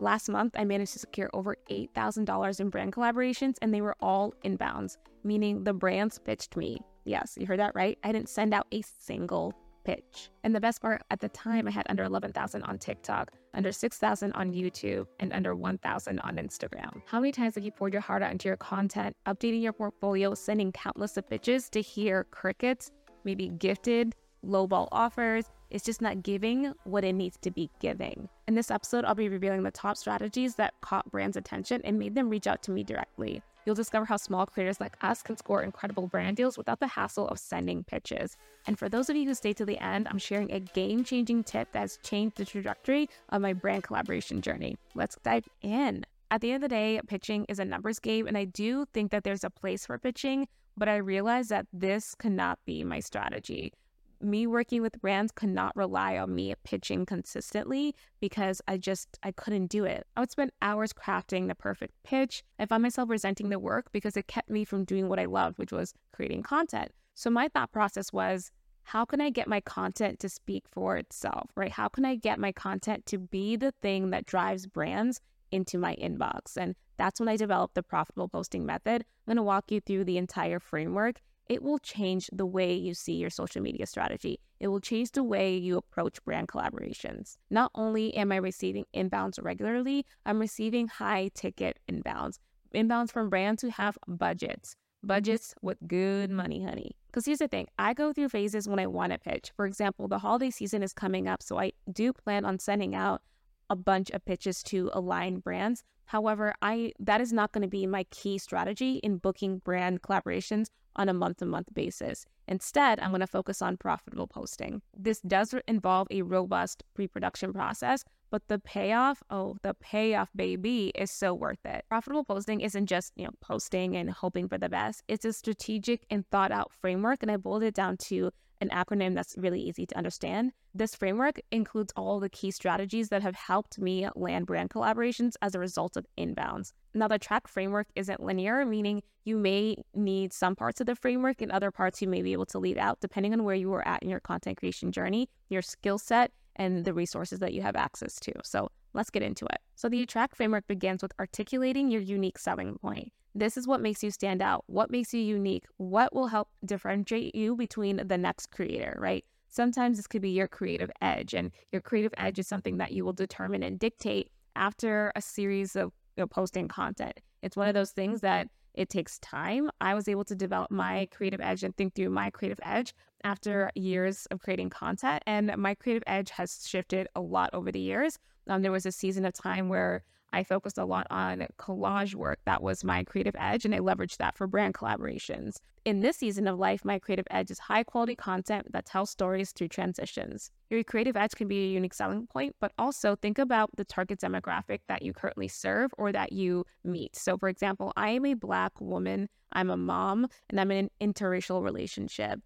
Last month, I managed to secure over $8,000 in brand collaborations, and they were all inbounds, meaning the brands pitched me. Yes, you heard that right. I didn't send out a single pitch. And the best part, at the time, I had under 11,000 on TikTok, under 6,000 on YouTube, and under 1,000 on Instagram. How many times have you poured your heart out into your content, updating your portfolio, sending countless of pitches to hear crickets, maybe gifted, lowball offers? It's just not giving what it needs to be giving. In this episode, I'll be revealing the top strategies that caught brands' attention and made them reach out to me directly. You'll discover how small creators like us can score incredible brand deals without the hassle of sending pitches. And for those of you who stay to the end, I'm sharing a game changing tip that has changed the trajectory of my brand collaboration journey. Let's dive in. At the end of the day, pitching is a numbers game, and I do think that there's a place for pitching, but I realize that this cannot be my strategy me working with brands could not rely on me pitching consistently because I just I couldn't do it. I would spend hours crafting the perfect pitch. I found myself resenting the work because it kept me from doing what I loved, which was creating content. So my thought process was how can I get my content to speak for itself, right? How can I get my content to be the thing that drives brands into my inbox? And that's when I developed the profitable posting method. I'm going to walk you through the entire framework it will change the way you see your social media strategy. It will change the way you approach brand collaborations. Not only am I receiving inbounds regularly, I'm receiving high ticket inbounds, inbounds from brands who have budgets, mm-hmm. budgets with good money, honey. Because here's the thing I go through phases when I want to pitch. For example, the holiday season is coming up, so I do plan on sending out a bunch of pitches to align brands. However, I that is not going to be my key strategy in booking brand collaborations on a month to month basis. Instead, I'm going to focus on profitable posting. This does involve a robust pre production process, but the payoff, oh, the payoff, baby, is so worth it. Profitable posting isn't just, you know, posting and hoping for the best. It's a strategic and thought out framework. And I boiled it down to an acronym that's really easy to understand. This framework includes all the key strategies that have helped me land brand collaborations as a result of inbounds. Now, the Attract framework isn't linear, meaning you may need some parts of the framework and other parts you may be able to leave out depending on where you are at in your content creation journey, your skill set, and the resources that you have access to. So, let's get into it. So, the Attract framework begins with articulating your unique selling point. This is what makes you stand out. What makes you unique? What will help differentiate you between the next creator, right? Sometimes this could be your creative edge, and your creative edge is something that you will determine and dictate after a series of you know, posting content. It's one of those things that it takes time. I was able to develop my creative edge and think through my creative edge after years of creating content. And my creative edge has shifted a lot over the years. Um, there was a season of time where I focused a lot on collage work. That was my creative edge, and I leveraged that for brand collaborations. In this season of life, my creative edge is high quality content that tells stories through transitions. Your creative edge can be a unique selling point, but also think about the target demographic that you currently serve or that you meet. So, for example, I am a Black woman, I'm a mom, and I'm in an interracial relationship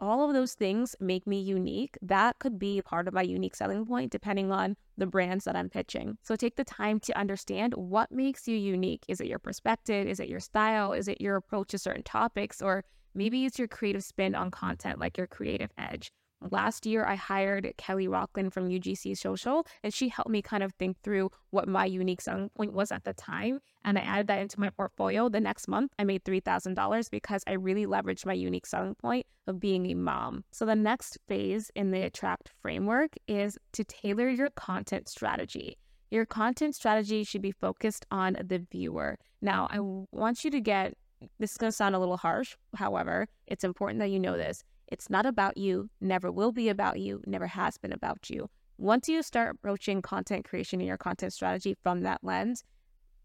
all of those things make me unique. That could be part of my unique selling point depending on the brands that I'm pitching. So take the time to understand what makes you unique. Is it your perspective? Is it your style? Is it your approach to certain topics? Or maybe it's your creative spin on content, like your creative edge. Last year, I hired Kelly Rockland from UGC Social, and she helped me kind of think through what my unique selling point was at the time. And I added that into my portfolio. The next month, I made $3,000 because I really leveraged my unique selling point of being a mom. So, the next phase in the Attract framework is to tailor your content strategy. Your content strategy should be focused on the viewer. Now, I want you to get this is going to sound a little harsh. However, it's important that you know this it's not about you, never will be about you, never has been about you. Once you start approaching content creation and your content strategy from that lens,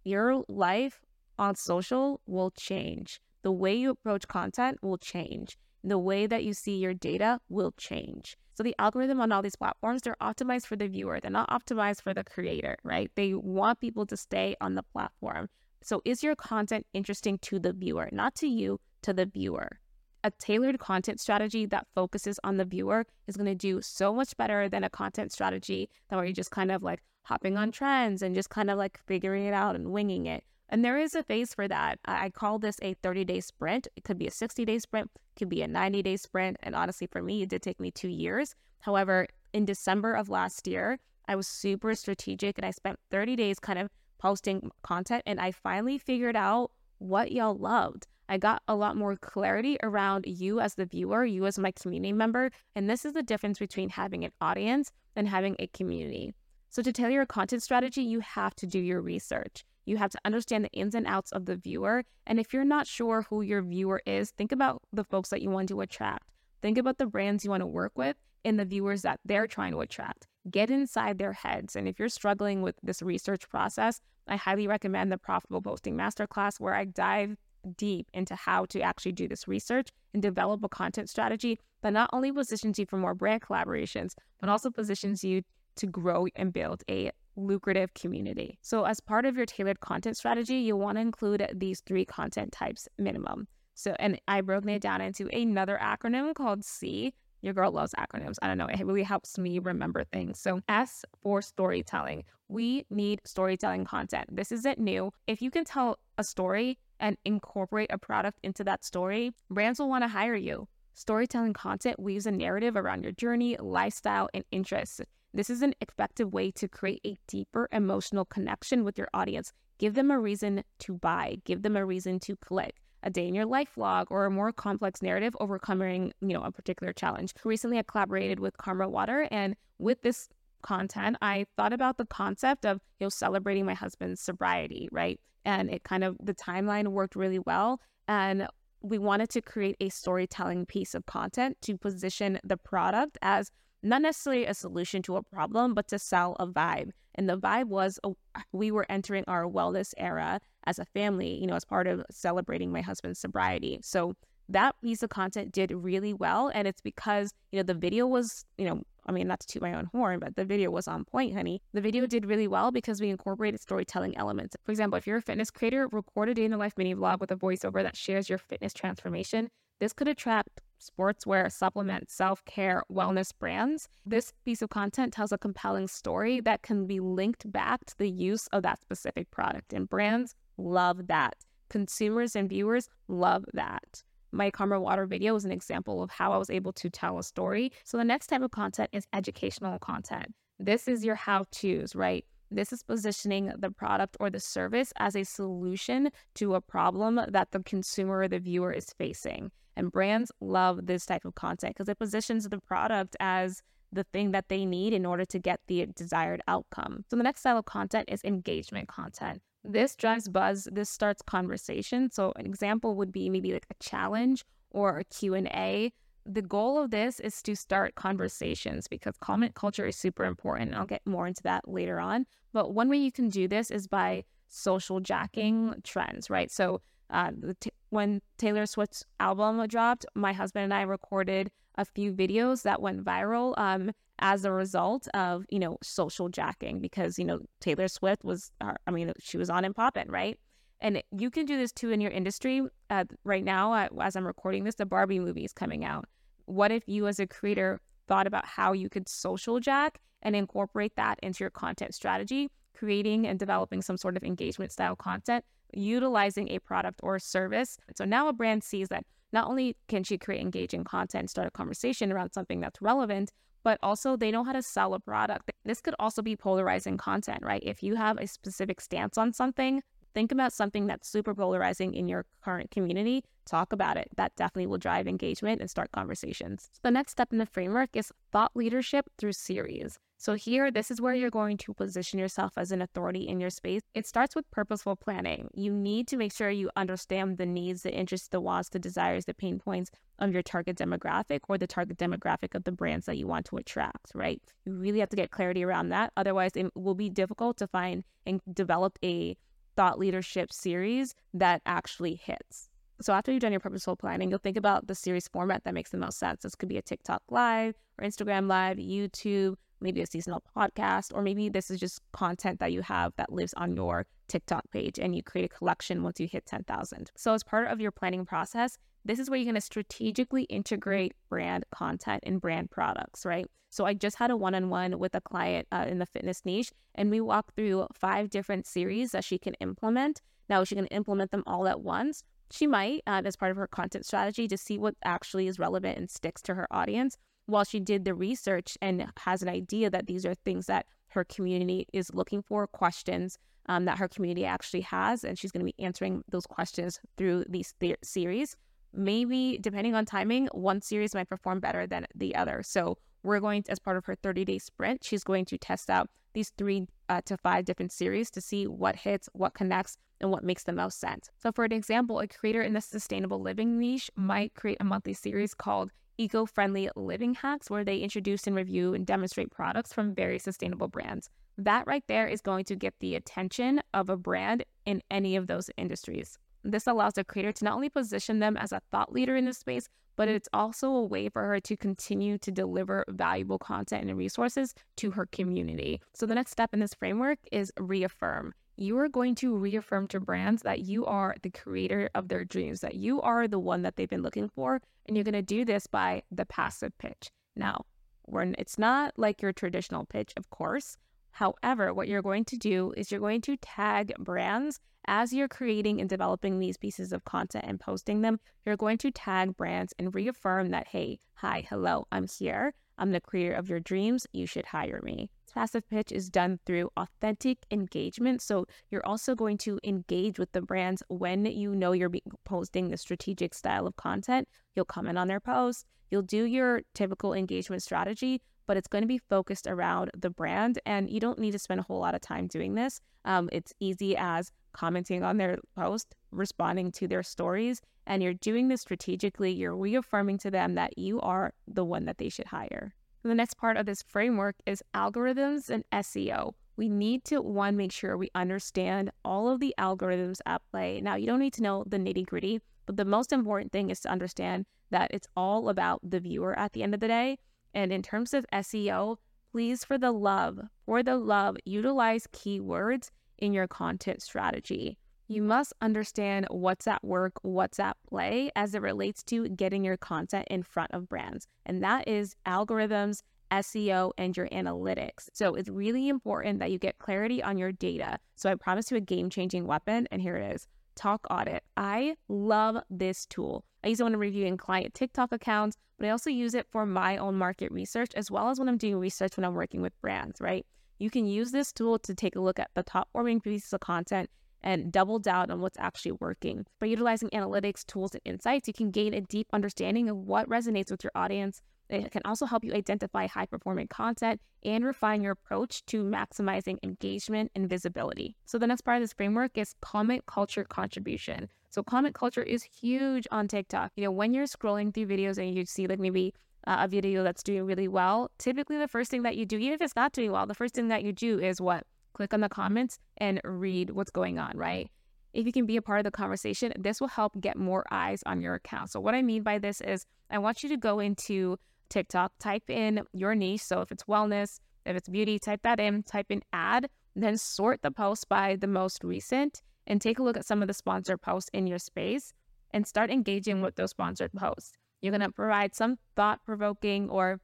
your life on social will change. The way you approach content will change. The way that you see your data will change. So the algorithm on all these platforms, they're optimized for the viewer. They're not optimized for the creator, right? They want people to stay on the platform. So is your content interesting to the viewer, not to you, to the viewer? A tailored content strategy that focuses on the viewer is going to do so much better than a content strategy that where you're just kind of like hopping on trends and just kind of like figuring it out and winging it. And there is a phase for that. I call this a 30 day sprint. It could be a 60 day sprint, it could be a 90 day sprint. And honestly, for me, it did take me two years. However, in December of last year, I was super strategic and I spent 30 days kind of posting content and I finally figured out what y'all loved. I got a lot more clarity around you as the viewer, you as my community member. And this is the difference between having an audience and having a community. So, to tailor your content strategy, you have to do your research. You have to understand the ins and outs of the viewer. And if you're not sure who your viewer is, think about the folks that you want to attract. Think about the brands you want to work with and the viewers that they're trying to attract. Get inside their heads. And if you're struggling with this research process, I highly recommend the Profitable Posting Masterclass, where I dive deep into how to actually do this research and develop a content strategy that not only positions you for more brand collaborations, but also positions you to grow and build a lucrative community. So, as part of your tailored content strategy, you'll want to include these three content types minimum. So, and I broke it mm-hmm. down into another acronym called C. Your girl loves acronyms. I don't know. It really helps me remember things. So, S for storytelling. We need storytelling content. This isn't new. If you can tell a story and incorporate a product into that story, brands will want to hire you. Storytelling content weaves a narrative around your journey, lifestyle, and interests. This is an effective way to create a deeper emotional connection with your audience. Give them a reason to buy, give them a reason to click. A day in your life vlog or a more complex narrative overcoming, you know, a particular challenge. Recently, I collaborated with Karma Water, and with this content, I thought about the concept of you know celebrating my husband's sobriety, right? And it kind of the timeline worked really well, and we wanted to create a storytelling piece of content to position the product as not necessarily a solution to a problem, but to sell a vibe. And the vibe was a, we were entering our wellness era as a family, you know, as part of celebrating my husband's sobriety. So that piece of content did really well. And it's because, you know, the video was, you know, I mean, not to toot my own horn, but the video was on point, honey. The video did really well because we incorporated storytelling elements. For example, if you're a fitness creator, record a day in the life mini vlog with a voiceover that shares your fitness transformation. This could attract sportswear, supplement, self care, wellness brands. This piece of content tells a compelling story that can be linked back to the use of that specific product. And brands love that. Consumers and viewers love that. My Karma Water video is an example of how I was able to tell a story. So the next type of content is educational content. This is your how to's, right? This is positioning the product or the service as a solution to a problem that the consumer or the viewer is facing. And brands love this type of content because it positions the product as the thing that they need in order to get the desired outcome. So the next style of content is engagement content. This drives buzz, this starts conversation. So an example would be maybe like a challenge or a Q&A. The goal of this is to start conversations because comment culture is super important. I'll get more into that later on. But one way you can do this is by social jacking trends, right? So uh, t- when Taylor Swift's album dropped, my husband and I recorded a few videos that went viral um, as a result of you know social jacking because you know Taylor Swift was uh, I mean she was on and popping right and you can do this too in your industry uh, right now uh, as I'm recording this the Barbie movie is coming out what if you as a creator thought about how you could social jack and incorporate that into your content strategy creating and developing some sort of engagement style content utilizing a product or service. So now a brand sees that not only can she create engaging content, start a conversation around something that's relevant, but also they know how to sell a product. This could also be polarizing content, right? If you have a specific stance on something, think about something that's super polarizing in your current community, talk about it. That definitely will drive engagement and start conversations. So the next step in the framework is thought leadership through series. So, here, this is where you're going to position yourself as an authority in your space. It starts with purposeful planning. You need to make sure you understand the needs, the interests, the wants, the desires, the pain points of your target demographic or the target demographic of the brands that you want to attract, right? You really have to get clarity around that. Otherwise, it will be difficult to find and develop a thought leadership series that actually hits. So after you've done your purposeful planning, you'll think about the series format that makes the most sense. This could be a TikTok live or Instagram live, YouTube, maybe a seasonal podcast, or maybe this is just content that you have that lives on your TikTok page and you create a collection once you hit 10,000. So, as part of your planning process, this is where you're going to strategically integrate brand content and brand products, right? So, I just had a one on one with a client uh, in the fitness niche, and we walked through five different series that she can implement. Now, she to implement them all at once? She might, uh, as part of her content strategy, to see what actually is relevant and sticks to her audience while she did the research and has an idea that these are things that her community is looking for, questions um, that her community actually has, and she's going to be answering those questions through these th- series. Maybe depending on timing, one series might perform better than the other. So we're going to, as part of her 30 day sprint, she's going to test out these three uh, to five different series to see what hits, what connects, and what makes the most sense. So, for an example, a creator in the sustainable living niche might create a monthly series called Eco Friendly Living Hacks, where they introduce and review and demonstrate products from very sustainable brands. That right there is going to get the attention of a brand in any of those industries. This allows a creator to not only position them as a thought leader in the space, but it's also a way for her to continue to deliver valuable content and resources to her community. So the next step in this framework is reaffirm. You are going to reaffirm to brands that you are the creator of their dreams, that you are the one that they've been looking for. And you're going to do this by the passive pitch. Now, when it's not like your traditional pitch, of course. However, what you're going to do is you're going to tag brands as you're creating and developing these pieces of content and posting them, you're going to tag brands and reaffirm that, hey, hi, hello, I'm here. I'm the creator of your dreams. You should hire me. Passive pitch is done through authentic engagement. So you're also going to engage with the brands when you know you're posting the strategic style of content. You'll comment on their post, You'll do your typical engagement strategy, but it's going to be focused around the brand. And you don't need to spend a whole lot of time doing this. Um, it's easy as commenting on their post, responding to their stories, and you're doing this strategically. You're reaffirming to them that you are the one that they should hire. The next part of this framework is algorithms and SEO. We need to, one, make sure we understand all of the algorithms at play. Now, you don't need to know the nitty gritty, but the most important thing is to understand that it's all about the viewer at the end of the day. And in terms of SEO, please, for the love, for the love, utilize keywords in your content strategy. You must understand what's at work, what's at play as it relates to getting your content in front of brands. And that is algorithms, SEO, and your analytics. So it's really important that you get clarity on your data. So I promise you a game changing weapon, and here it is TokAudit. I love this tool. I use it when I'm reviewing client TikTok accounts, but I also use it for my own market research as well as when I'm doing research when I'm working with brands, right? You can use this tool to take a look at the top performing pieces of content and double down on what's actually working. By utilizing analytics, tools, and insights, you can gain a deep understanding of what resonates with your audience. It can also help you identify high performing content and refine your approach to maximizing engagement and visibility. So, the next part of this framework is comment culture contribution. So, comment culture is huge on TikTok. You know, when you're scrolling through videos and you see like maybe uh, a video that's doing really well, typically the first thing that you do, even if it's not doing well, the first thing that you do is what? Click on the comments and read what's going on, right? If you can be a part of the conversation, this will help get more eyes on your account. So, what I mean by this is, I want you to go into TikTok, type in your niche. So, if it's wellness, if it's beauty, type that in, type in ad, then sort the post by the most recent and take a look at some of the sponsored posts in your space and start engaging with those sponsored posts. You're going to provide some thought provoking or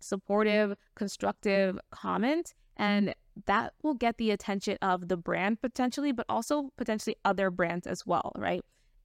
supportive, constructive comment. And that will get the attention of the brand potentially, but also potentially other brands as well, right?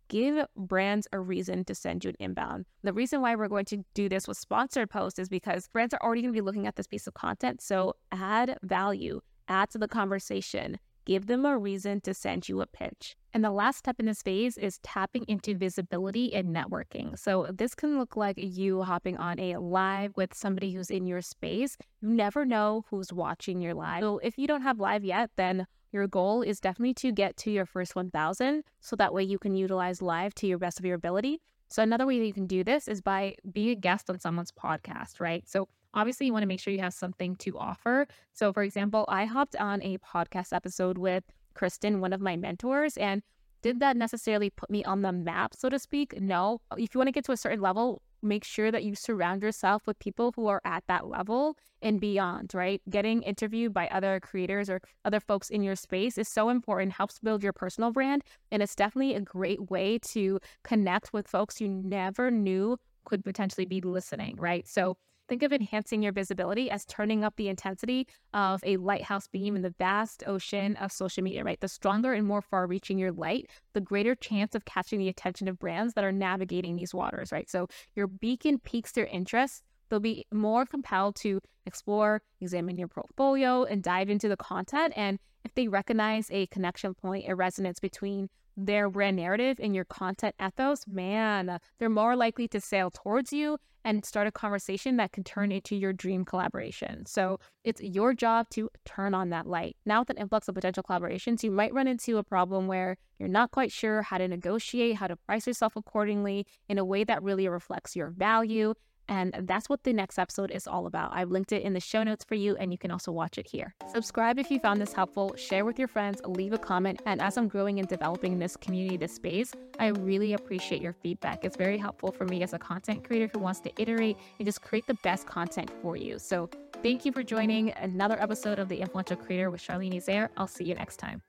Give brands a reason to send you an inbound. The reason why we're going to do this with sponsored posts is because brands are already going to be looking at this piece of content. So add value, add to the conversation, give them a reason to send you a pitch. And the last step in this phase is tapping into visibility and networking. So this can look like you hopping on a live with somebody who's in your space. You never know who's watching your live. So if you don't have live yet, then your goal is definitely to get to your first 1000 so that way you can utilize live to your best of your ability. So another way that you can do this is by being a guest on someone's podcast, right? So obviously you want to make sure you have something to offer. So for example, I hopped on a podcast episode with Kristen, one of my mentors, and did that necessarily put me on the map, so to speak? No. If you want to get to a certain level, make sure that you surround yourself with people who are at that level and beyond, right? Getting interviewed by other creators or other folks in your space is so important, helps build your personal brand. And it's definitely a great way to connect with folks you never knew could potentially be listening, right? So Think of enhancing your visibility as turning up the intensity of a lighthouse beam in the vast ocean of social media, right? The stronger and more far reaching your light, the greater chance of catching the attention of brands that are navigating these waters, right? So your beacon piques their interest they'll be more compelled to explore, examine your portfolio, and dive into the content. And if they recognize a connection point, a resonance between their brand narrative and your content ethos, man, they're more likely to sail towards you and start a conversation that can turn mm. into your dream collaboration. So it's your job to turn on that light. Now, with an influx of potential collaborations, you might run into a problem where you're not quite sure how to negotiate, how to price yourself accordingly in a way that really reflects your value and that's what the next episode is all about. I've linked it in the show notes for you, and you can also watch it here. Subscribe if you found this helpful, share with your friends, leave a comment. And as I'm growing and developing this community, this space, I really appreciate your feedback. It's very helpful for me as a content creator who wants to iterate and just create the best content for you. So thank you for joining another episode of The Influential Creator with Charlene Izere. I'll see you next time.